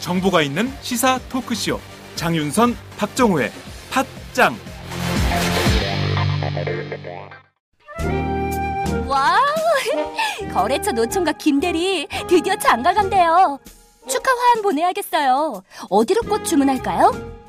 정보가 있는 시사 토크쇼 장윤선 박정우의 팟짱 Wow! 거래처 노총각 김대리 드디어 장가 간대요. 축하 화환 보내야겠어요. 어디로 꽃 주문할까요?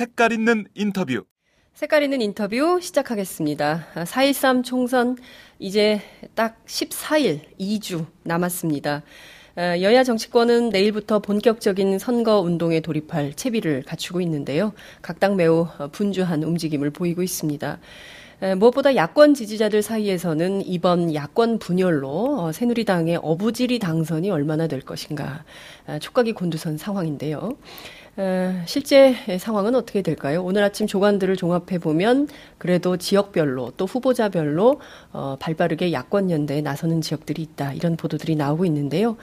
색깔 있는 인터뷰. 색깔 있는 인터뷰 시작하겠습니다. 4.13 총선 이제 딱 14일, 2주 남았습니다. 어, 여야 정치권은 내일부터 본격적인 선거 운동에 돌입할 채비를 갖추고 있는데요. 각 당 매우 분주한 움직임을 보이고 있습니다. 에, 무엇보다 야권 지지자들 사이에서는 이번 야권 분열로 어, 새누리당의 어부지리 당선이 얼마나 될 것인가 아, 촉각이 곤두선 상황인데요. 에, 실제 상황은 어떻게 될까요? 오늘 아침 조간들을 종합해 보면 그래도 지역별로 또 후보자별로 어, 발빠르게 야권 연대에 나서는 지역들이 있다 이런 보도들이 나오고 있는데요.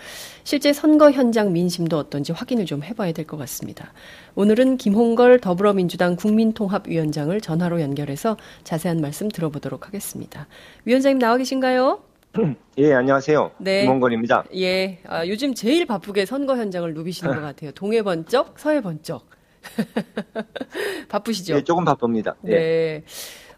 실제 선거 현장 민심도 어떤지 확인을 좀 해봐야 될 것 같습니다. 오늘은 김홍걸 더불어민주당 국민통합위원장을 전화로 연결해서 자세한 말씀 들어보도록 하겠습니다. 위원장님 나와 계신가요? 예, 안녕하세요. 네. 김원건입니다. 예, 아, 요즘 제일 바쁘게 선거 현장을 누비시는 것 같아요. 동해 번쩍, 서해 번쩍. 바쁘시죠? 예, 조금 바쁩니다. 예. 네.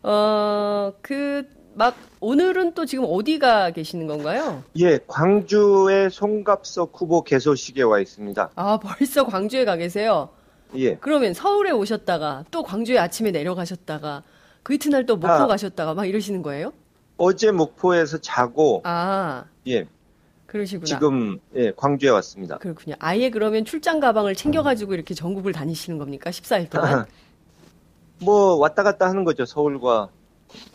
어, 그, 막, 오늘은 또 지금 어디가 계시는 건가요? 예, 광주의 송갑석 후보 개소식에 와 있습니다. 아, 벌써 광주에 가 계세요? 예. 그러면 서울에 오셨다가, 또 광주에 아침에 내려가셨다가, 그 이튿날 또 목포 아. 가셨다가 막 이러시는 거예요? 어제 목포에서 자고 아, 예, 그러시구나. 지금 예, 광주에 왔습니다. 그렇군요. 아예 그러면 출장 가방을 챙겨 가지고 이렇게 전국을 다니시는 겁니까? 14일 동안? 뭐 왔다 갔다 하는 거죠. 서울과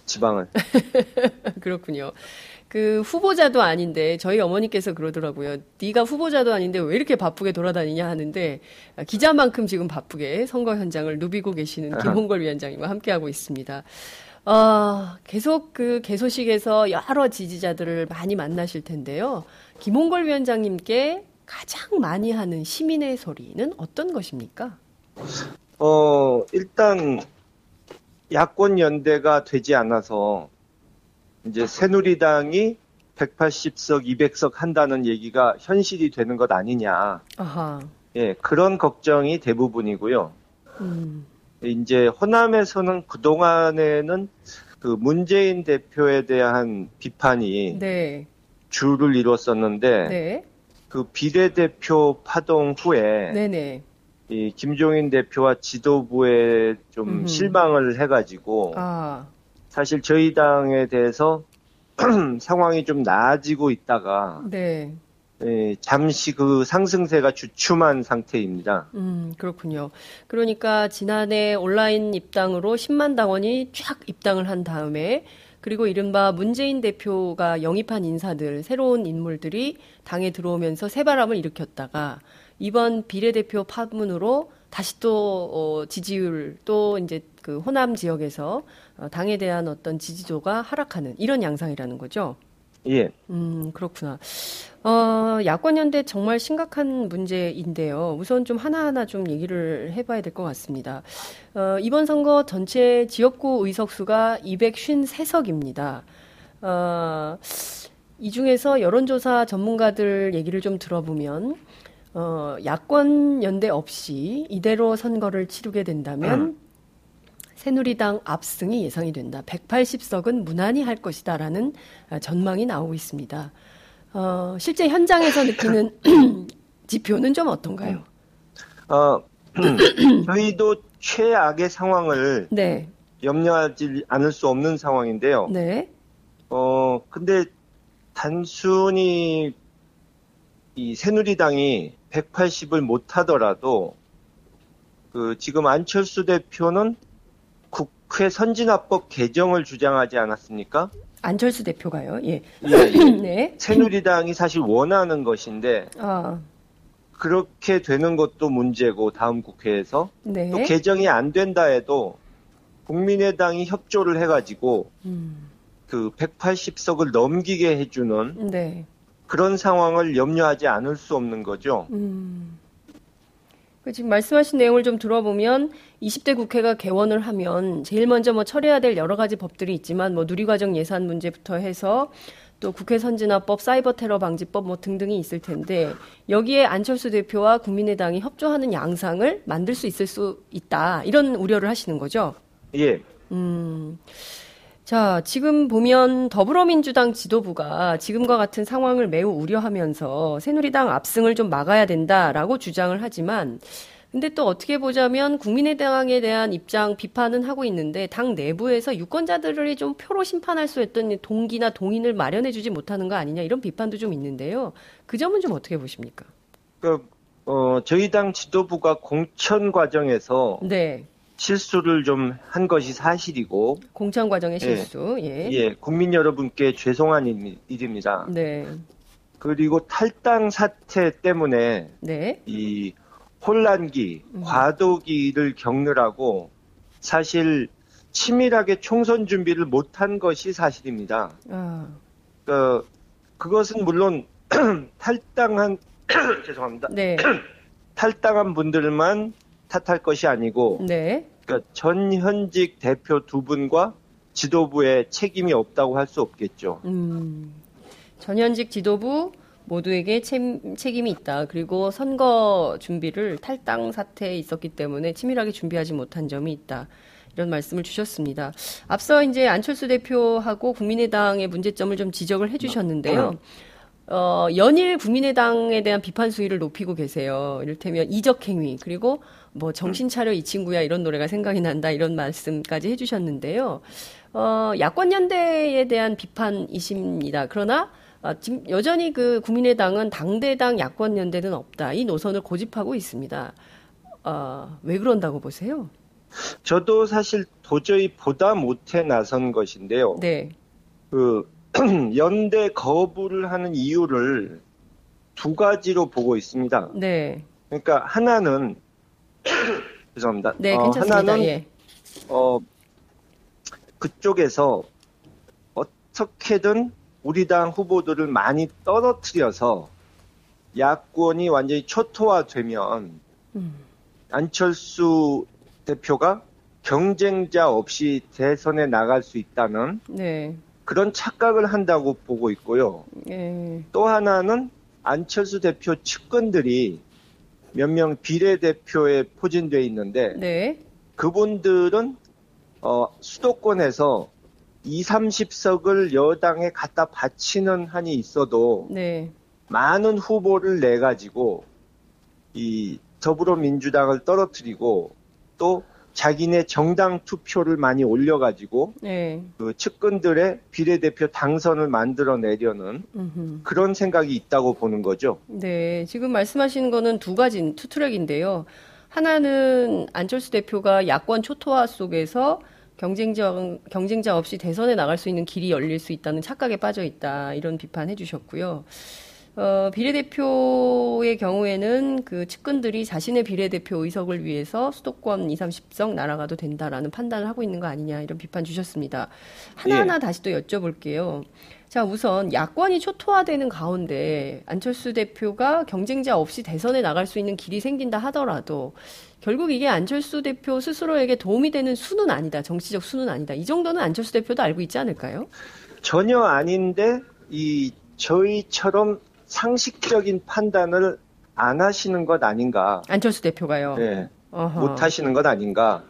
지방을. 그렇군요. 그 후보자도 아닌데 저희 어머니께서 그러더라고요. 네가 후보자도 아닌데 왜 이렇게 바쁘게 돌아다니냐 하는데 기자만큼 지금 바쁘게 선거 현장을 누비고 계시는 김홍걸 위원장님과 함께하고 있습니다. 어, 계속 그 개소식에서 여러 지지자들을 많이 만나실 텐데요. 김홍걸 위원장님께 가장 많이 하는 시민의 소리는 어떤 것입니까? 어, 일단 야권 연대가 되지 않아서 이제 새누리당이 180석, 200석 한다는 얘기가 현실이 되는 것 아니냐. 아하. 예, 그런 걱정이 대부분이고요. 음. 이제 호남에서는 그동안에는 그 문재인 대표에 대한 비판이 네. 주를 이뤘었는데 네. 그 비례대표 파동 후에 네네. 이 김종인 대표와 지도부에 좀 음흠. 실망을 해가지고 아. 사실 저희 당에 대해서 상황이 좀 나아지고 있다가 네. 예, 잠시 그 상승세가 주춤한 상태입니다. 음, 그렇군요. 그러니까 지난해 온라인 입당으로 10만 당원이 쫙 입당을 한 다음에 그리고 이른바 문재인 대표가 영입한 인사들, 새로운 인물들이 당에 들어오면서 새바람을 일으켰다가 이번 비례대표 파문으로 다시 또 어, 지지율 또 이제 그 호남 지역에서 어, 당에 대한 어떤 지지도가 하락하는 이런 양상이라는 거죠. 예, 음, 그렇구나. 어, 야권 연대 정말 심각한 문제인데요. 우선 좀 하나하나 좀 얘기를 해봐야 될 것 같습니다. 어, 이번 선거 전체 지역구 의석수가 253석입니다. 어, 이 중에서 여론조사 전문가들 얘기를 좀 들어보면, 어, 야권 연대 없이 이대로 선거를 치르게 된다면 새누리당 압승이 예상이 된다. 180석은 무난히 할 것이다라는 아, 전망이 나오고 있습니다. 어, 실제 현장에서 느끼는 지표는 좀 어떤가요? 어, 저희도 최악의 상황을 네, 염려하지 않을 수 없는 상황인데요. 네, 어, 근데 단순히 이 새누리당이 180을 못 하더라도 그 지금 안철수 대표는 국회 선진화법 개정을 주장하지 않았습니까? 안철수 대표가요. 예, 예, 예. 네, 새누리당이 사실 원하는 것인데 아, 그렇게 되는 것도 문제고 다음 국회에서 네, 또 개정이 안 된다 해도 국민의당이 협조를 해가지고 음, 그 180석을 넘기게 해주는 네. 그런 상황을 염려하지 않을 수 없는 거죠. 음. 그 지금 말씀하신 내용을 좀 들어보면 20대 국회가 개원을 하면 제일 먼저 뭐 처리해야 될 여러 가지 법들이 있지만 뭐 누리과정 예산 문제부터 해서 또 국회 선진화법, 사이버 테러 방지법 뭐 등등이 있을 텐데 여기에 안철수 대표와 국민의당이 협조하는 양상을 만들 수 있을 수 있다 이런 우려를 하시는 거죠. 예. 음. 자, 지금 보면 더불어민주당 지도부가 지금과 같은 상황을 매우 우려하면서 새누리당 압승을 좀 막아야 된다라고 주장을 하지만 근데 또 어떻게 보자면 국민의당에 대한 입장 비판은 하고 있는데 당 내부에서 유권자들을 좀 표로 심판할 수 있던 동기나 동인을 마련해 주지 못하는 거 아니냐 이런 비판도 좀 있는데요. 그 점은 좀 어떻게 보십니까? 그, 어, 저희 당 지도부가 공천 과정에서 네. 실수를 좀 한 것이 사실이고, 공천 과정의 예. 실수. 예. 예, 국민 여러분께 죄송한 일- 일입니다. 네. 그리고 탈당 사태 때문에 네. 이 혼란기, 음. 과도기를 겪느라고 사실 치밀하게 총선 준비를 못한 것이 사실입니다. 아. 그, 그것은 물론 탈당한 죄송합니다. 네. 탈당한 분들만 탓할 것이 아니고 네. 그러니까 전 현직 대표 두 분과 지도부에 책임이 없다고 할 수 없겠죠. 음, 전현직 지도부 모두에게 책, 책임이 있다. 그리고 선거 준비를 탈당 사태에 있었기 때문에 치밀하게 준비하지 못한 점이 있다. 이런 말씀을 주셨습니다. 앞서 이제 안철수 대표하고 국민의당의 문제점을 좀 지적을 해주셨는데요. 어, 연일 국민의당에 대한 비판 수위를 높이고 계세요. 이를테면 이적행위, 그리고 뭐 정신 차려 이 친구야 이런 노래가 생각이 난다 이런 말씀까지 해주셨는데요. 어, 야권연대에 대한 비판이십니다. 그러나 아, 지금 여전히 그 국민의당은 당대당 야권연대는 없다. 이 노선을 고집하고 있습니다. 어, 왜 그런다고 보세요? 저도 사실 도저히 보다 못해 나선 것인데요. 네. 그 연대 거부를 하는 이유를 두 가지로 보고 있습니다. 네. 그러니까 하나는 죄송합니다. 네, 어, 괜찮습니다. 하나는 예. 어 그쪽에서 어떻게든 우리 당 후보들을 많이 떨어뜨려서 야권이 완전히 초토화되면 음. 안철수 대표가 경쟁자 없이 대선에 나갈 수 있다는 네. 그런 착각을 한다고 보고 있고요. 예. 또 하나는 안철수 대표 측근들이 몇 명 비례대표에 포진돼 있는데 네. 그분들은 어, 수도권에서 2, 30석을 여당에 갖다 바치는 한이 있어도 네. 많은 후보를 내 가지고 이 더불어민주당을 떨어뜨리고 또 자기네 정당 투표를 많이 올려 가지고 네. 그 측근들의 비례대표 당선을 만들어내려는 음흠. 그런 생각이 있다고 보는 거죠. 네, 지금 말씀하시는 거는 두 가지 two track인데요. 하나는 안철수 대표가 야권 초토화 속에서 경쟁자 경쟁자 없이 대선에 나갈 수 있는 길이 열릴 수 있다는 착각에 빠져 있다 이런 비판해 주셨고요. 어, 비례대표의 경우에는 그 측근들이 자신의 비례대표 의석을 위해서 수도권 2, 30석 날아가도 된다라는 판단을 하고 있는 거 아니냐 이런 비판 주셨습니다. 하나하나 다시 또 여쭤볼게요. 자, 우선 야권이 초토화되는 가운데 안철수 대표가 경쟁자 없이 대선에 나갈 수 있는 길이 생긴다 하더라도 결국 이게 안철수 대표 스스로에게 도움이 되는 수는 아니다. 정치적 수는 아니다. 이 정도는 안철수 대표도 알고 있지 않을까요? 전혀 아닌데 이 저희처럼 상식적인 판단을 안 하시는 것 아닌가. 안철수 대표가요. 네, 어허. 못 하시는 것 아닌가.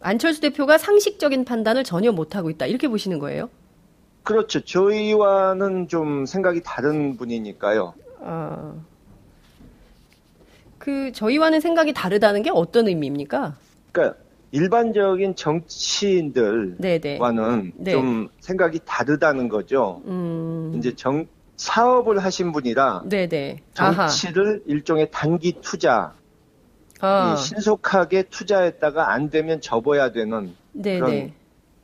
안철수 대표가 상식적인 판단을 전혀 못 하고 있다. 이렇게 보시는 거예요? 그렇죠. 저희와는 좀 생각이 다른 분이니까요. 아, 그 저희와는 생각이 다르다는 게 어떤 의미입니까? 그러니까 일반적인 정치인들과는 네네. 네. 좀 생각이 다르다는 거죠. 음, 이제 정 사업을 하신 분이라 네네. 아하. 정치를 일종의 단기 투자, 아, 이 신속하게 투자했다가 안 되면 접어야 되는 네네. 그런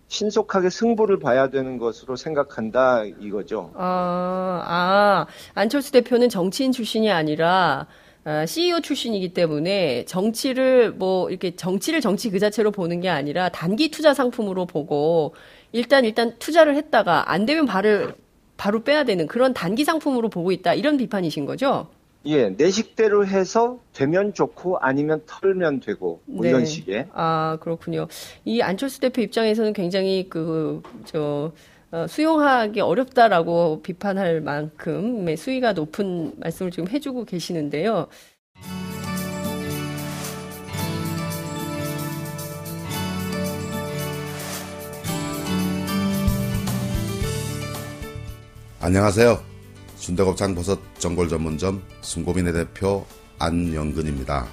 신속하게 승부를 봐야 되는 것으로 생각한다 이거죠. 아, 아, 안철수 대표는 정치인 출신이 아니라 아, CEO 출신이기 때문에 정치를 뭐 이렇게 정치를 정치 그 자체로 보는 게 아니라 단기 투자 상품으로 보고 일단 일단 투자를 했다가 안 되면 발을 바로 빼야 되는 그런 단기 상품으로 보고 있다 이런 비판이신 거죠? 예, 내 식대로 해서 되면 좋고 아니면 털면 되고 뭐 네. 이런 식의 아, 그렇군요. 이 안철수 대표 입장에서는 굉장히 그, 저, 어, 수용하기 어렵다라고 비판할 만큼의 수위가 높은 말씀을 지금 해주고 계시는데요. 안녕하세요. 순대곱창 버섯 전골 전문점 순고민의 대표 안영근입니다.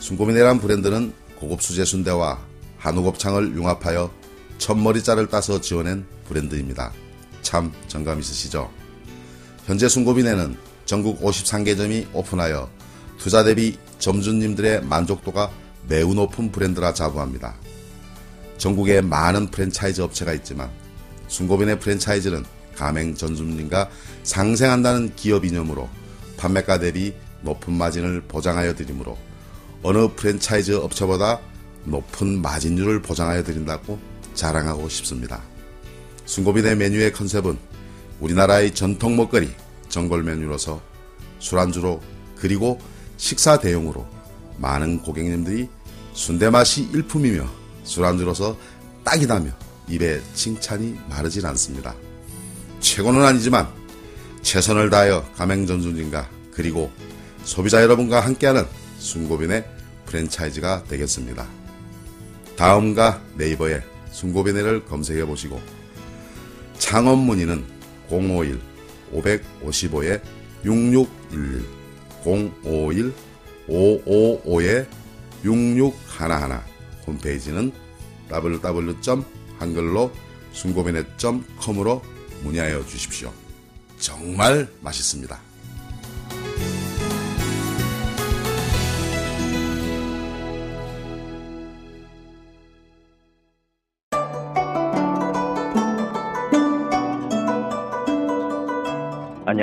순고민이란 브랜드는 고급 수제 순대와 한우 곱창을 융합하여 첫머리자를 따서 지어낸 브랜드입니다. 참 정감 있으시죠? 현재 순고민에는 전국 53개점이 오픈하여 투자 대비 점주님들의 만족도가 매우 높은 브랜드라 자부합니다. 전국에 많은 프랜차이즈 업체가 있지만 순고빈의 프랜차이즈는 가맹 전주님과 상생한다는 기업 이념으로 판매가 대비 높은 마진을 보장하여 드리므로 어느 프랜차이즈 업체보다 높은 마진율을 보장하여 드린다고 자랑하고 싶습니다. 순고빈의 메뉴의 컨셉은 우리나라의 전통 먹거리 전골 메뉴로서 술안주로 그리고 식사 대용으로 많은 고객님들이 순대 맛이 일품이며 술안주로서 딱이다며 입에 칭찬이 마르질 않습니다. 최고는 아니지만 최선을 다하여 가맹전주님과 그리고 소비자 여러분과 함께하는 순고빈의 프랜차이즈가 되겠습니다. 다음과 네이버에 순고빈회를 검색해 보시고 창업 문의는 051 555에 6611 051 555에 6611 홈페이지는 www. 순고빈회.com으로 문의하여 주십시오. 정말 맛있습니다.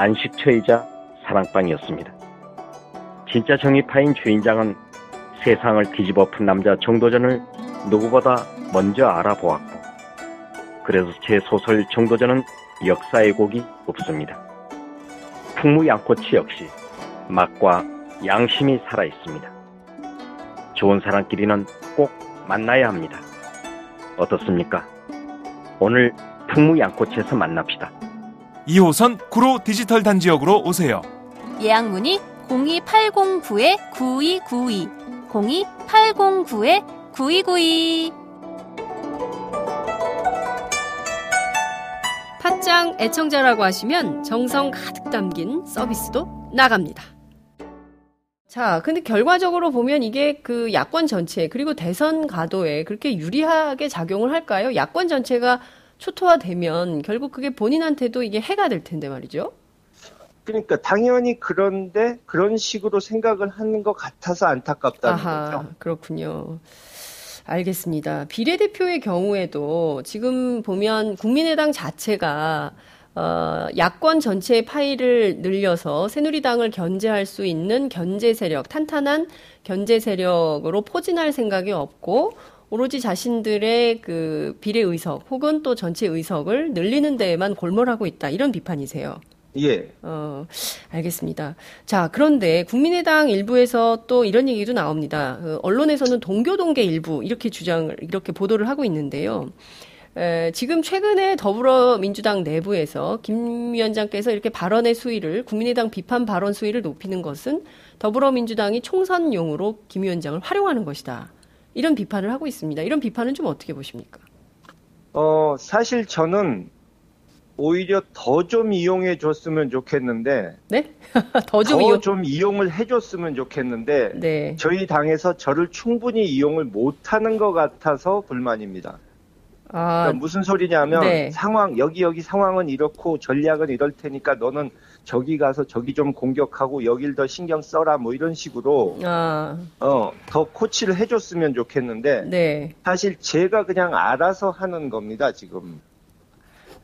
안식처이자 사랑방이었습니다. 진짜 정의파인 주인장은 세상을 뒤집어 푼 남자 정도전을 누구보다 먼저 알아보았고 그래서 제 소설 정도전은 역사의 곡이 없습니다. 풍무 양꼬치 역시 맛과 양심이 살아있습니다. 좋은 사람끼리는 꼭 만나야 합니다. 어떻습니까? 오늘 풍무 양꼬치에서 만납시다. 2호선 구로 디지털 단지역으로 오세요. 예약 문의 02809-9292 02809-9292 팟짱 애청자라고 하시면 정성 가득 담긴 서비스도 나갑니다. 자, 근데 결과적으로 보면 이게 그 야권 전체 그리고 대선 가도에 그렇게 유리하게 작용을 할까요? 야권 전체가 초토화되면 결국 그게 본인한테도 이게 해가 될 텐데 말이죠. 그러니까 당연히 그런데 그런 식으로 생각을 하는 것 같아서 안타깝다는 아하, 거죠. 그렇군요. 알겠습니다. 비례대표의 경우에도 지금 보면 국민의당 자체가 어, 야권 전체의 파일을 늘려서 새누리당을 견제할 수 있는 견제 세력, 탄탄한 견제 세력으로 포진할 생각이 없고 오로지 자신들의 그 비례 의석 혹은 또 전체 의석을 늘리는 데에만 골몰하고 있다. 이런 비판이세요. 예. 어, 알겠습니다. 자, 그런데 국민의당 일부에서 또 이런 얘기도 나옵니다. 그 언론에서는 동교동계 일부 이렇게 주장을 이렇게 보도를 하고 있는데요. 에, 지금 최근에 더불어민주당 내부에서 김 위원장께서 이렇게 발언의 수위를 국민의당 비판 발언 수위를 높이는 것은 더불어민주당이 총선용으로 김 위원장을 활용하는 것이다. 이런 비판을 하고 있습니다. 이런 비판은 좀 어떻게 보십니까? 어, 사실 저는 오히려 더 좀 이용해 줬으면 좋겠는데, 네? 더좀 더 이용. 좀 이용을 해 줬으면 좋겠는데, 네. 저희 당에서 저를 충분히 이용을 못 하는 것 같아서 불만입니다. 아, 그러니까 무슨 소리냐면 네. 상황 여기 여기 상황은 이렇고 전략은 이럴 테니까 너는 저기 가서 저기 좀 공격하고 여길 더 신경 써라 뭐 이런 식으로 아, 어더 코치를 해줬으면 좋겠는데 네. 사실 제가 그냥 알아서 하는 겁니다 지금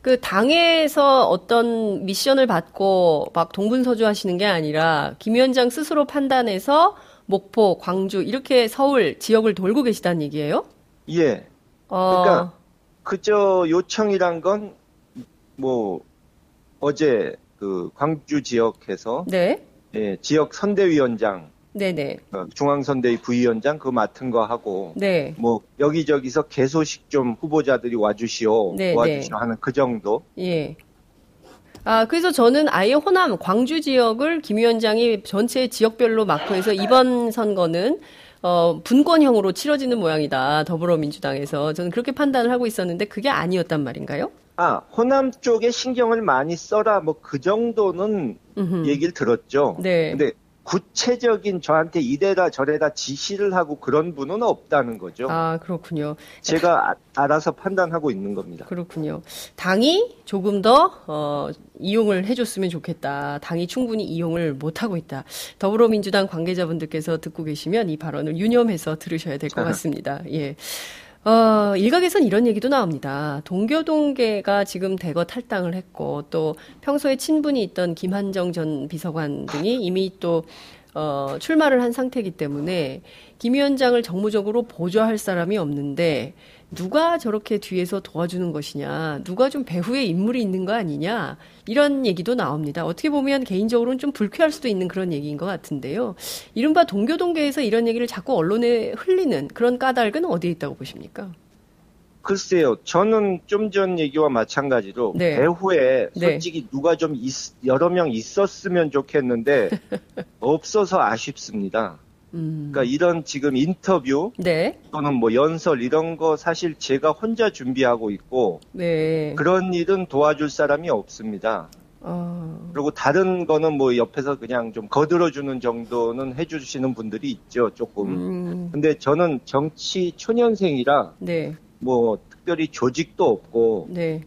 그 당에서 어떤 미션을 받고 막 동분서주 하시는 게 아니라 김 위원장 스스로 판단해서 목포, 광주 이렇게 서울 지역을 돌고 계시다는 얘기예요? 예 어, 그러니까 그저 요청이란 건 뭐 어제 그 광주 지역에서 네, 예, 지역 선대위원장 네네, 어, 중앙선대위 부위원장 그 맡은 거 하고 네, 뭐 여기저기서 개소식 좀 후보자들이 와주시오 네, 네. 하는 그 정도 예. 아, 그래서 저는 아예 호남, 광주 지역을 김 위원장이 전체 지역별로 마크해서 이번 선거는 어, 분권형으로 치러지는 모양이다. 더불어민주당에서. 저는 그렇게 판단을 하고 있었는데 그게 아니었단 말인가요? 아 호남 쪽에 신경을 많이 써라 뭐 그 정도는 음흠. 얘기를 들었죠 네. 근데 구체적인 저한테 이래라 저래라 지시를 하고 그런 분은 없다는 거죠 아, 그렇군요. 제가 아- 알아서 판단하고 있는 겁니다 그렇군요. 당이 조금 더 어, 이용을 해줬으면 좋겠다. 당이 충분히 이용을 못하고 있다. 더불어민주당 관계자분들께서 듣고 계시면 이 발언을 유념해서 들으셔야 될 것 같습니다. 예. 어, 일각에선 이런 얘기도 나옵니다. 동교동계가 지금 대거 탈당을 했고 또 평소에 친분이 있던 김한정 전 비서관 등이 이미 또 어, 출마를 한 상태이기 때문에 김 위원장을 정무적으로 보좌할 사람이 없는데 누가 저렇게 뒤에서 도와주는 것이냐, 누가 좀 배후에 인물이 있는 거 아니냐, 이런 얘기도 나옵니다. 어떻게 보면 개인적으로는 좀 불쾌할 수도 있는 그런 얘기인 것 같은데요. 이른바 동교동계에서 이런 얘기를 자꾸 언론에 흘리는 그런 까닭은 어디에 있다고 보십니까? 글쎄요 저는 좀 전 얘기와 마찬가지로 네. 배후에 네. 솔직히 누가 좀 있- 여러 명 있었으면 좋겠는데 없어서 아쉽습니다 음, 그러니까 이런 지금 인터뷰 네, 또는 뭐 연설 이런 거 사실 제가 혼자 준비하고 있고 네. 그런 일은 도와줄 사람이 없습니다. 어, 그리고 다른 거는 뭐 옆에서 그냥 좀 거들어주는 정도는 해주시는 분들이 있죠, 조금. 음, 근데 저는 정치 초년생이라 네, 뭐 특별히 조직도 없고, 네,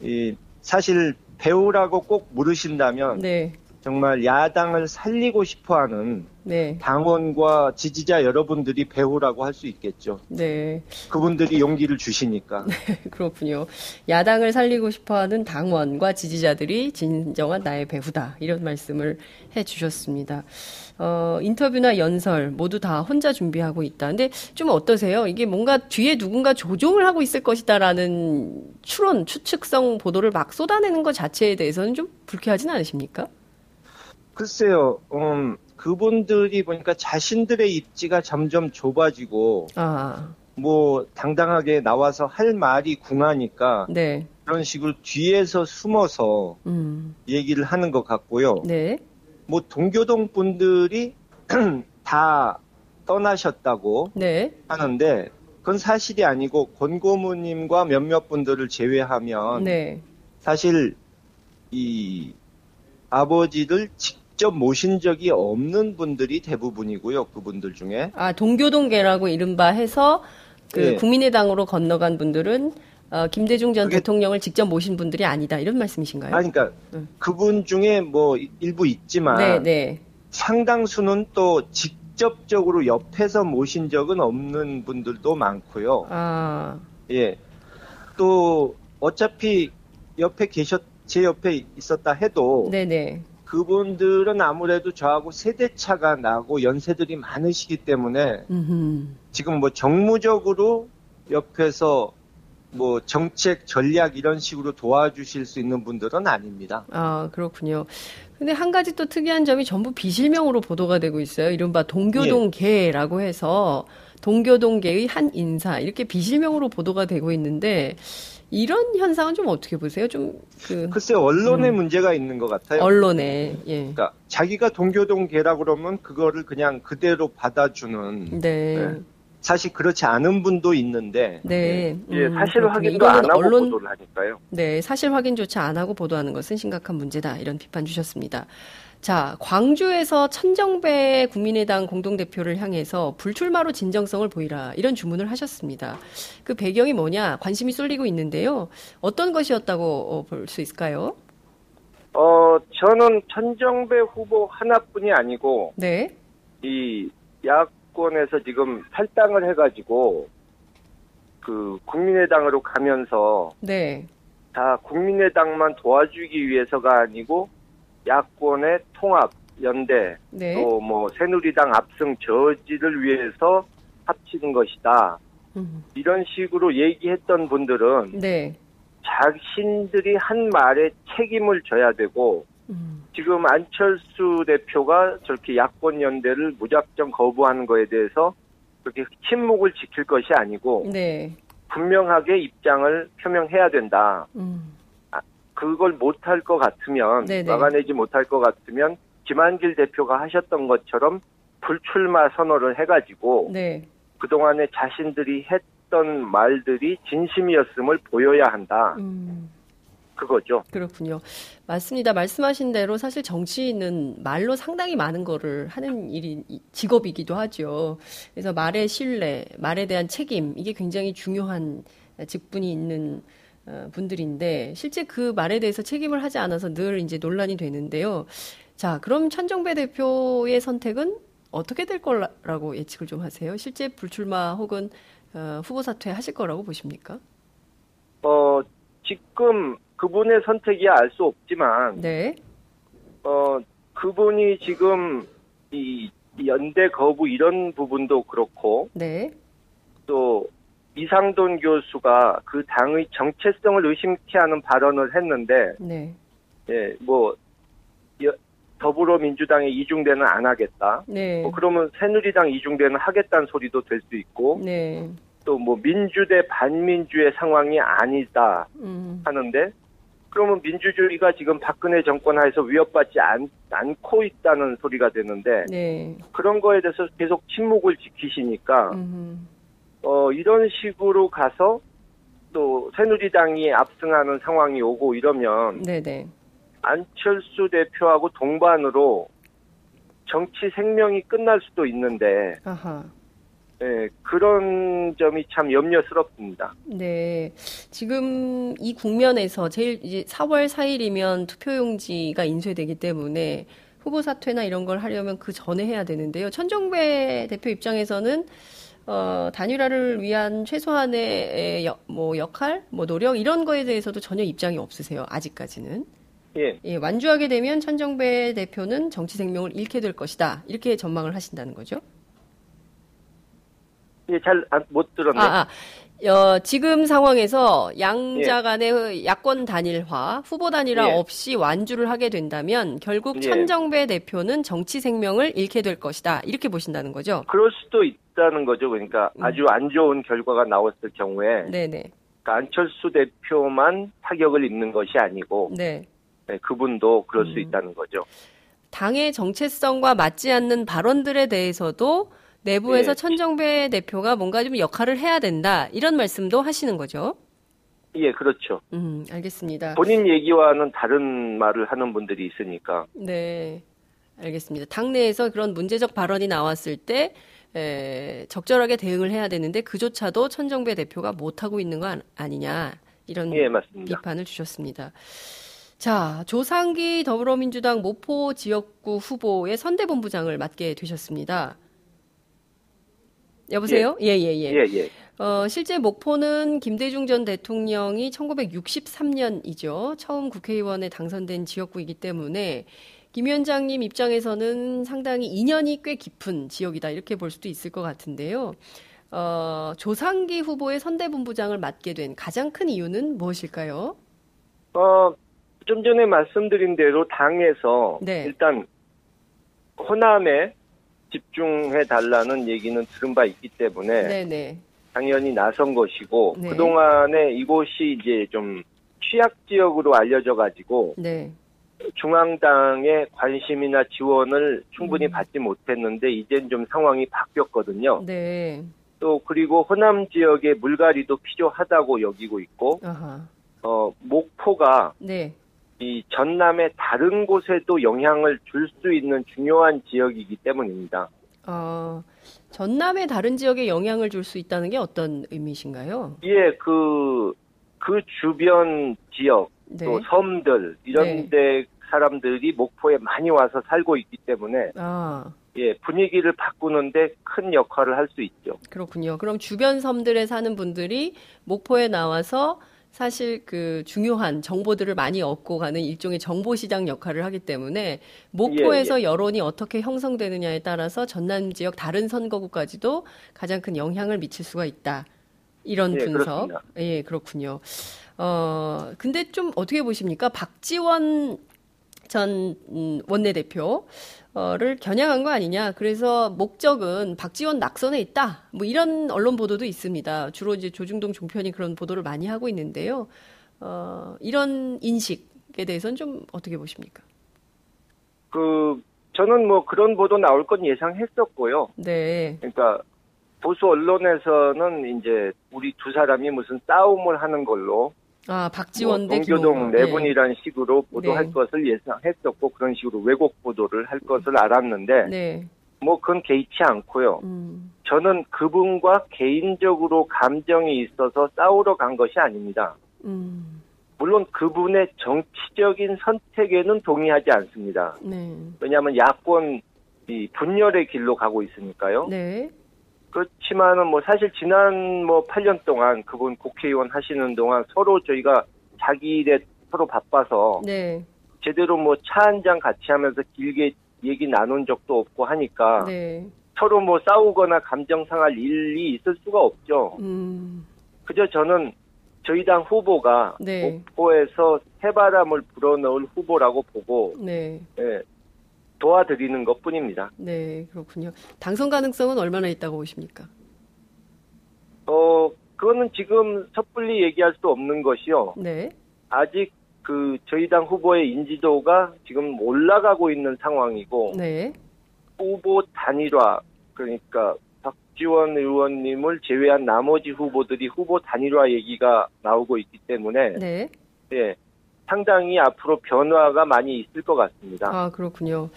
이 사실 배우라고 꼭 물으신다면 네, 정말 야당을 살리고 싶어 하는 네, 당원과 지지자 여러분들이 배우라고 할 수 있겠죠. 네. 그분들이 용기를 주시니까. 그렇군요. 야당을 살리고 싶어하는 당원과 지지자들이 진정한 나의 배후다 이런 말씀을 해주셨습니다. 어, 인터뷰나 연설 모두 다 혼자 준비하고 있다. 근데 좀 어떠세요? 이게 뭔가 뒤에 누군가 조종을 하고 있을 것이다라는 추론, 추측성 보도를 막 쏟아내는 것 자체에 대해서는 좀 불쾌하진 않으십니까? 글쎄요, 음, 그분들이 보니까 자신들의 입지가 점점 좁아지고, 아, 뭐, 당당하게 나와서 할 말이 궁하니까, 네, 그런 식으로 뒤에서 숨어서 음, 얘기를 하는 것 같고요. 네, 뭐, 동교동 분들이 다 떠나셨다고 네, 하는데, 그건 사실이 아니고, 권고무님과 몇몇 분들을 제외하면, 네, 사실, 이, 아버지를 직 접 모신 적이 없는 분들이 대부분이고요, 그분들 중에. 아, 동교동계라고 이른바 해서 그 예. 국민의당으로 건너간 분들은 어, 김대중 전 그게- 대통령을 직접 모신 분들이 아니다. 이런 말씀이신가요? 아니, 그러니까, 음. 그분 중에 뭐, 일부 있지만, 네, 네. 상당수는 또 직접적으로 옆에서 모신 적은 없는 분들도 많고요. 아, 예. 또, 어차피 옆에 계셨, 제 옆에 있었다 해도 네네. 그분들은 아무래도 저하고 세대 차가 나고 연세들이 많으시기 때문에 음흠. 지금 뭐 정무적으로 옆에서 뭐 정책 전략 이런 식으로 도와주실 수 있는 분들은 아닙니다. 아, 그렇군요. 근데 한 가지 또 특이한 점이 전부 비실명으로 보도가 되고 있어요. 이른바 동교동계라고 해서 동교동계의 한 인사 이렇게 비실명으로 보도가 되고 있는데 이런 현상은 좀 어떻게 보세요? 좀 그 글쎄 언론에 문제가 있는 것 같아요. 언론에 예. 그러니까 자기가 동교동계라 그러면 그거를 그냥 그대로 받아주는 네. 네. 사실 그렇지 않은 분도 있는데 네. 예, 음, 사실 그렇군요. 확인도 안 하고 언론 보도를 하니까요. 네, 사실 확인조차 안 하고 보도하는 것은 심각한 문제다. 이런 비판 주셨습니다. 자, 광주에서 천정배 국민의당 공동대표를 향해서 불출마로 진정성을 보이라. 이런 주문을 하셨습니다. 그 배경이 뭐냐? 관심이 쏠리고 있는데요. 어떤 것이었다고 볼 수 있을까요? 어, 저는 천정배 후보 하나뿐이 아니고 네. 이 야권에서 지금 탈당을 해가지고 그 국민의당으로 가면서 네. 다 국민의당만 도와주기 위해서가 아니고 야권의 통합 연대 네. 또뭐 새누리당 압승 저지를 위해서 합치는 것이다 음, 이런 식으로 얘기했던 분들은 네. 자신들이 한 말에 책임을 져야 되고 음, 지금 안철수 대표가 저렇게 야권 연대를 무작정 거부하는 거에 대해서 그렇게 침묵을 지킬 것이 아니고 네. 분명하게 입장을 표명해야 된다. 음, 그걸 못할 것 같으면 네네. 막아내지 못할 것 같으면 김한길 대표가 하셨던 것처럼 불출마 선언을 해가지고 네. 그 동안에 자신들이 했던 말들이 진심이었음을 보여야 한다. 음. 그거죠. 그렇군요. 맞습니다. 말씀하신 대로 사실 정치인은 말로 상당히 많은 거를 하는 일이 직업이기도 하죠. 그래서 말의 신뢰, 말에 대한 책임 이게 굉장히 중요한 직분이 있는 어, 분들인데 실제 그 말에 대해서 책임을 하지 않아서 늘 이제 논란이 되는데요. 자, 그럼 천정배 대표의 선택은 어떻게 될 거라고 예측을 좀 하세요? 실제 불출마 혹은 어, 후보 사퇴 하실 거라고 보십니까? 어, 지금 그분의 선택이야 알 수 없지만 네. 어, 그분이 지금 이 연대 거부 이런 부분도 그렇고 네. 또 이상돈 교수가 그 당의 정체성을 의심케 하는 발언을 했는데 네. 예, 뭐 여- 더불어민주당의 이중대는 안 하겠다. 네. 뭐 그러면 새누리당 이중대는 하겠다는 소리도 될 수 있고 네. 또뭐 민주대 반민주의 상황이 아니다 음. 하는데 그러면 민주주의가 지금 박근혜 정권 하에서 위협받지 않, 않고 있다는 소리가 되는데 네. 그런 거에 대해서 계속 침묵을 지키시니까 음. 어, 이런 식으로 가서 또 새누리당이 압승하는 상황이 오고 이러면 네네. 안철수 대표하고 동반으로 정치 생명이 끝날 수도 있는데 아하. 예, 그런 점이 참 염려스럽습니다. 네. 지금 이 국면에서 제일 이제 4월 4일이면 투표용지가 인쇄되기 때문에 후보 사퇴나 이런 걸 하려면 그 전에 해야 되는데요. 천정배 대표 입장에서는 어, 단일화를 위한 최소한의 여- 뭐 역할, 뭐 노력 이런 거에 대해서도 전혀 입장이 없으세요. 아직까지는. 예, 예, 완주하게 되면 천정배 대표는 정치 생명을 잃게 될 것이다. 이렇게 전망을 하신다는 거죠. 예, 잘 못 들었네. 아, 아. 어, 지금 상황에서 양자 예. 간의 야권 단일화, 후보 단일화 예. 없이 완주를 하게 된다면 결국 예. 천정배 대표는 정치 생명을 잃게 될 것이다. 이렇게 보신다는 거죠. 그럴 수도 있다는 거죠. 그러니까 음. 아주 안 좋은 결과가 나왔을 경우에 네네. 그러니까 안철수 대표만 타격을 입는 것이 아니고 네. 네, 그분도 그럴 수 음. 있다는 거죠. 당의 정체성과 맞지 않는 발언들에 대해서도 내부에서 예. 천정배 대표가 뭔가 좀 역할을 해야 된다. 이런 말씀도 하시는 거죠. 예, 그렇죠. 음, 알겠습니다. 본인 얘기와는 다른 말을 하는 분들이 있으니까. 네, 알겠습니다. 당내에서 그런 문제적 발언이 나왔을 때 에, 적절하게 대응을 해야 되는데 그조차도 천정배 대표가 못 하고 있는 거 아니- 아니냐 이런 예. 비판을 주셨습니다. 자, 조상기 더불어민주당 모포 지역구 후보의 선대본부장을 맡게 되셨습니다. 여보세요? 예, 예, 예. 예, 예. 어, 실제 목포는 김대중 전 대통령이 1963년이죠. 처음 국회의원에 당선된 지역구이기 때문에 김 위원장님 입장에서는 상당히 인연이 꽤 깊은 지역이다 이렇게 볼 수도 있을 것 같은데요. 어, 조상기 후보의 선대본부장을 맡게 된 가장 큰 이유는 무엇일까요? 어, 좀 전에 말씀드린 대로 당에서 네. 일단 호남에 집중해 달라는 얘기는 들은 바 있기 때문에 네네. 당연히 나선 것이고 네. 그동안에 이곳이 이제 좀 취약 지역으로 알려져 가지고 네. 중앙당의 관심이나 지원을 충분히 음. 받지 못했는데 이젠 좀 상황이 바뀌었거든요. 네. 또 그리고 호남 지역의 물갈이도 필요하다고 여기고 있고 아하. 어 목포가 네. 이 전남의 다른 곳에도 영향을 줄 수 있는 중요한 지역이기 때문입니다. 어, 전남의 다른 지역에 영향을 줄 수 있다는 게 어떤 의미신가요? 예, 그, 그 주변 지역, 네. 또 섬들, 이런 네. 데 사람들이 목포에 많이 와서 살고 있기 때문에, 아, 예, 분위기를 바꾸는데 큰 역할을 할 수 있죠. 그렇군요. 그럼 주변 섬들에 사는 분들이 목포에 나와서 사실 그 중요한 정보들을 많이 얻고 가는 일종의 정보시장 역할을 하기 때문에 목포에서 예, 여론이 어떻게 형성되느냐에 따라서 전남 지역 다른 선거구까지도 가장 큰 영향을 미칠 수가 있다. 이런 예, 분석. 그렇습니다. 예, 그렇군요. 어, 근데 좀 어떻게 보십니까? 박지원 전 음, 원내대표를 겨냥한 거 아니냐. 그래서 목적은 박지원 낙선에 있다. 뭐 이런 언론 보도도 있습니다. 주로 이제 조중동 종편이 그런 보도를 많이 하고 있는데요. 어, 이런 인식에 대해서는 좀 어떻게 보십니까? 그, 저는 뭐 그런 보도 나올 건 예상했었고요. 네. 그러니까, 보수 언론에서는 이제 우리 두 사람이 무슨 싸움을 하는 걸로 아, 박지원 대 동교동 김홍범. 내분이라는 식으로 보도할 네. 것을 예상했었고 그런 식으로 왜곡 보도를 할 것을 알았는데 네. 뭐 그건 개의치 않고요. 음, 저는 그분과 개인적으로 감정이 있어서 싸우러 간 것이 아닙니다. 음, 물론 그분의 정치적인 선택에는 동의하지 않습니다. 네. 왜냐하면 야권 이 분열의 길로 가고 있으니까요. 네. 그렇지만은 뭐 사실 지난 뭐 8년 동안 그분 국회의원 하시는 동안 서로 저희가 자기 일에 서로 바빠서 네. 제대로 뭐 차 한 잔 같이 하면서 길게 얘기 나눈 적도 없고 하니까 네. 서로 뭐 싸우거나 감정 상할 일이 있을 수가 없죠. 음, 그저 저는 저희 당 후보가 네. 목포에서 새바람을 불어넣을 후보라고 보고 네. 예, 도와드리는 것 뿐입니다. 네, 그렇군요. 당선 가능성은 얼마나 있다고 보십니까? 어, 그거는 지금 섣불리 얘기할 수 없는 것이요. 네. 아직 그 저희 당 후보의 인지도가 지금 올라가고 있는 상황이고 네. 후보 단일화 그러니까 박지원 의원님을 제외한 나머지 후보들이 후보 단일화 얘기가 나오고 있기 때문에 네. 예, 상당히 앞으로 변화가 많이 있을 것 같습니다. 아, 그렇군요.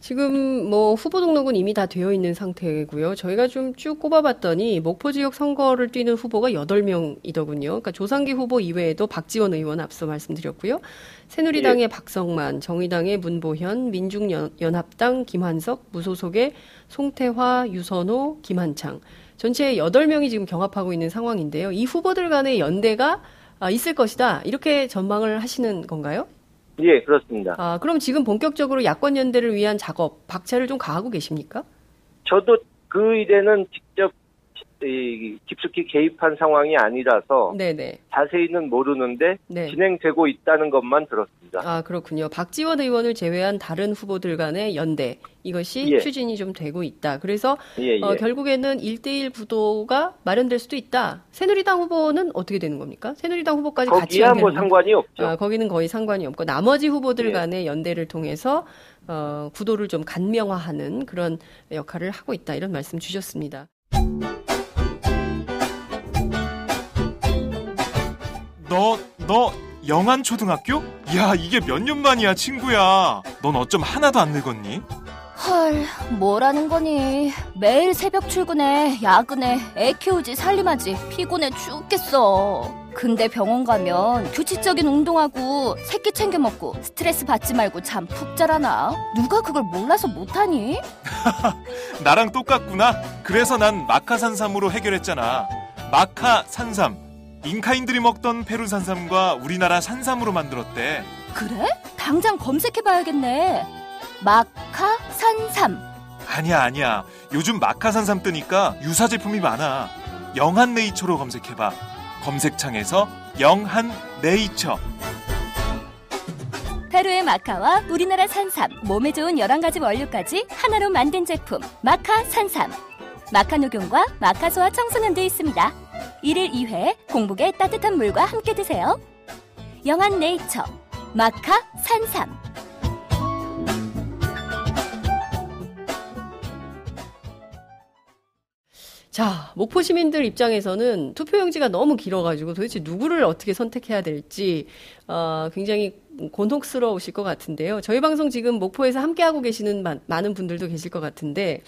지금 뭐 후보 등록은 이미 다 되어 있는 상태고요. 저희가 좀 쭉 꼽아봤더니 목포 지역 선거를 뛰는 후보가 8명이더군요. 그러니까 조상기 후보 이외에도 박지원 의원 앞서 말씀드렸고요. 새누리당의 박성만, 정의당의 문보현, 민중연합당 김한석, 무소속의 송태화, 유선호, 김한창. 전체 8명이 지금 경합하고 있는 상황인데요. 이 후보들 간의 연대가 아, 있을 것이다. 이렇게 전망을 하시는 건가요? 예, 그렇습니다. 아, 그럼 지금 본격적으로 야권 연대를 위한 작업, 박차를 좀 가하고 계십니까? 저도 그 일에는 직접 이, 깊숙이 개입한 상황이 아니라서 네네. 자세히는 모르는데 네. 진행되고 있다는 것만 들었습니다. 아, 그렇군요. 박지원 의원을 제외한 다른 후보들 간의 연대, 이것이 예. 추진이 좀 되고 있다. 그래서 예, 예. 어, 결국에는 1대1 구도가 마련될 수도 있다. 새누리당 후보는 어떻게 되는 겁니까? 새누리당 후보까지 같이 뭐 연대를 상관이 없죠. 아, 거기는 거의 상관이 없고 나머지 후보들 예. 간의 연대를 통해서 어, 구도를 좀 간명화하는 그런 역할을 하고 있다 이런 말씀 주셨습니다. 너, 너 영안 초등학교? 야, 이게 몇 년 만이야, 친구야. 넌 어쩜 하나도 안 늙었니? 헐, 뭐라는 거니? 매일 새벽 출근해, 야근해, 애 키우지, 살림하지, 피곤해 죽겠어. 근데 병원 가면 규칙적인 운동하고 새끼 챙겨 먹고 스트레스 받지 말고 잠 푹 자라나? 누가 그걸 몰라서 못하니? 나랑 똑같구나. 그래서 난 마카산삼으로 해결했잖아. 마카 산삼. 잉카인들이 먹던 페루 산삼과 우리나라 산삼으로 만들었대. 그래? 당장 검색해봐야겠네. 마카 산삼. 아니야, 아니야. 요즘 마카 산삼 뜨니까 유사 제품이 많아. 영한 네이처로 검색해봐. 검색창에서 영한 네이처. 페루의 마카와 우리나라 산삼, 몸에 좋은 11가지 원료까지 하나로 만든 제품 마카 산삼. 마카 녹용과 마카 소와 청소년도 있습니다. 1일 2회 공복에 따뜻한 물과 함께 드세요. 영한 네이처 마카 산삼. 자, 목포 시민들 입장에서는 투표용지가 너무 길어가지고 도대체 누구를 어떻게 선택해야 될지 어, 굉장히 곤혹스러우실 것 같은데요. 저희 방송 지금 목포에서 함께하고 계시는 마, 많은 분들도 계실 것 같은데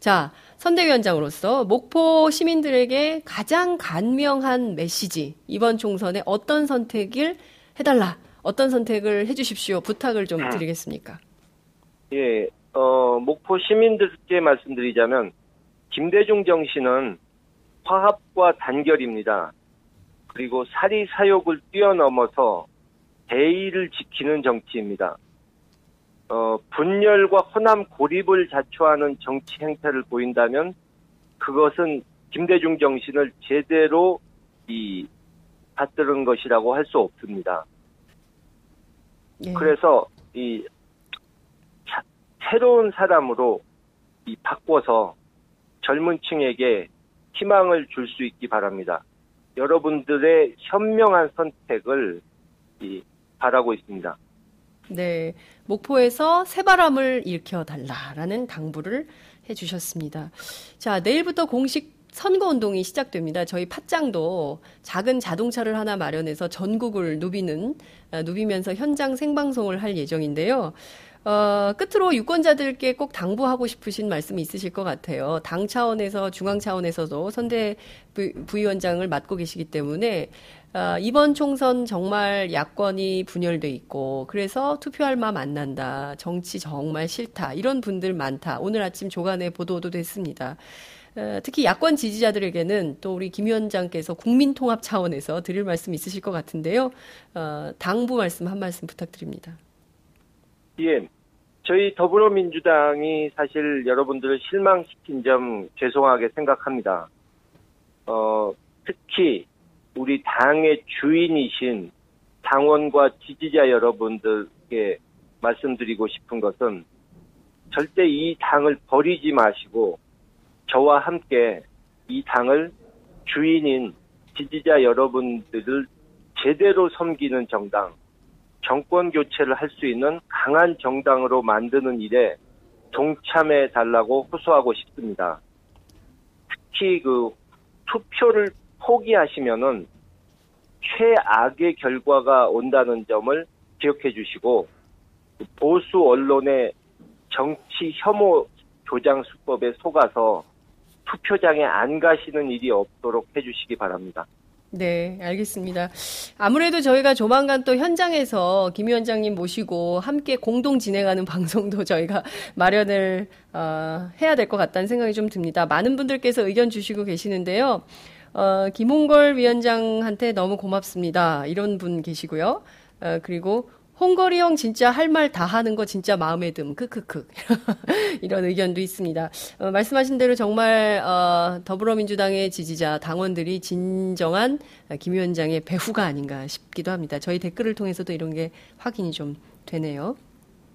자, 선대위원장으로서 목포 시민들에게 가장 간명한 메시지 이번 총선에 어떤 선택을 해달라, 어떤 선택을 해주십시오 부탁을 좀 드리겠습니까? 예, 어, 목포 시민들께 말씀드리자면 김대중 정신은 화합과 단결입니다. 그리고 사리 사욕을 뛰어넘어서 대의를 지키는 정치입니다. 어, 분열과 호남 고립을 자초하는 정치 행태를 보인다면 그것은 김대중 정신을 제대로 이 받들은 것이라고 할 수 없습니다. 예. 그래서 이 자- 새로운 사람으로 이 바꿔서 젊은 층에게 희망을 줄 수 있기 바랍니다. 여러분들의 현명한 선택을 이 바라고 있습니다. 네, 목포에서 새바람을 일으켜달라라는 당부를 해주셨습니다. 자, 내일부터 공식 선거운동이 시작됩니다. 저희 팟짱도 작은 자동차를 하나 마련해서 전국을 누비는, 아, 누비면서 현장 생방송을 할 예정인데요. 어, 끝으로 유권자들께 꼭 당부하고 싶으신 말씀이 있으실 것 같아요. 당 차원에서 중앙 차원에서도 선대 부- 부위원장을 맡고 계시기 때문에 아, 이번 총선 정말 야권이 분열돼 있고 그래서 투표할 마음 안 난다. 정치 정말 싫다. 이런 분들 많다. 오늘 아침 조간에 보도도 됐습니다. 어, 특히 야권 지지자들에게는 또 우리 김 위원장께서 국민통합 차원에서 드릴 말씀 있으실 것 같은데요. 어, 당부 말씀 한 말씀 부탁드립니다. 예. 저희 더불어민주당이 사실 여러분들을 실망시킨 점 죄송하게 생각합니다. 어, 특히 우리 당의 주인이신 당원과 지지자 여러분들께 말씀드리고 싶은 것은 절대 이 당을 버리지 마시고 저와 함께 이 당을 주인인 지지자 여러분들을 제대로 섬기는 정당, 정권 교체를 할 수 있는 강한 정당으로 만드는 일에 동참해 달라고 호소하고 싶습니다. 특히 그 투표를 포기하시면은 최악의 결과가 온다는 점을 기억해 주시고 보수 언론의 정치 혐오 조장 수법에 속아서 투표장에 안 가시는 일이 없도록 해 주시기 바랍니다. 네, 알겠습니다. 아무래도 저희가 조만간 또 현장에서 김 위원장님 모시고 함께 공동 진행하는 방송도 저희가 마련을 어, 해야 될 것 같다는 생각이 좀 듭니다. 많은 분들께서 의견 주시고 계시는데요. 어, 김홍걸 위원장한테 너무 고맙습니다. 이런 분 계시고요. 어, 그리고 홍거리 형 진짜 할 말 다 하는 거 진짜 마음에 듦. 크크크. 이런 의견도 있습니다. 어, 말씀하신 대로 정말 어, 더불어민주당의 지지자 당원들이 진정한 김 위원장의 배후가 아닌가 싶기도 합니다. 저희 댓글을 통해서도 이런 게 확인이 좀 되네요.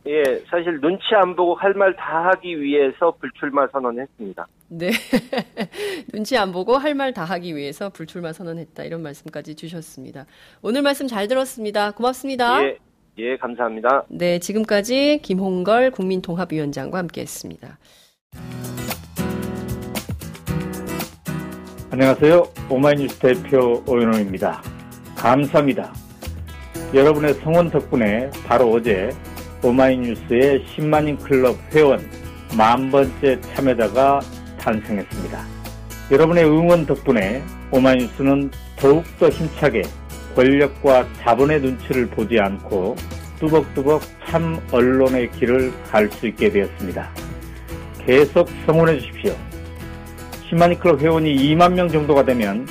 예, 사실 눈치 안 보고 할 말 다 하기 위해서 불출마 선언했습니다. 네. 눈치 안 보고 할 말 다 하기 위해서 불출마 선언했다. 이런 말씀까지 주셨습니다. 오늘 말씀 잘 들었습니다. 고맙습니다. 예, 예, 감사합니다. 네, 지금까지 김홍걸 국민통합위원장과 함께 했습니다. 안녕하세요. 오마이뉴스 대표 오연호입니다. 감사합니다. 여러분의 성원 덕분에 바로 어제 오마이뉴스의 10만인 클럽 회원 만 번째 참여자가 탄생했습니다. 여러분의 응원 덕분에 오마이뉴스는 더욱더 힘차게 권력과 자본의 눈치를 보지 않고 뚜벅뚜벅 참 언론의 길을 갈 수 있게 되었습니다. 계속 성원해 주십시오. 10만인 클럽 회원이 2만 명 정도가 되면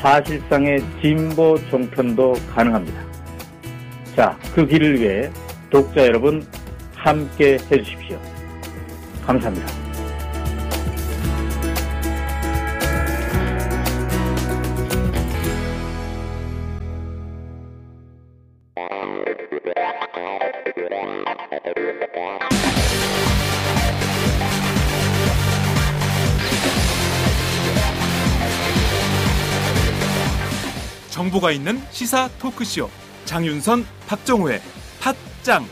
사실상의 진보 종편도 가능합니다. 자, 그 길을 위해 독자 여러분 함께 해주십시오. 감사합니다. 정보가 있는 시사 토크쇼 장윤선 박정호의 팟짱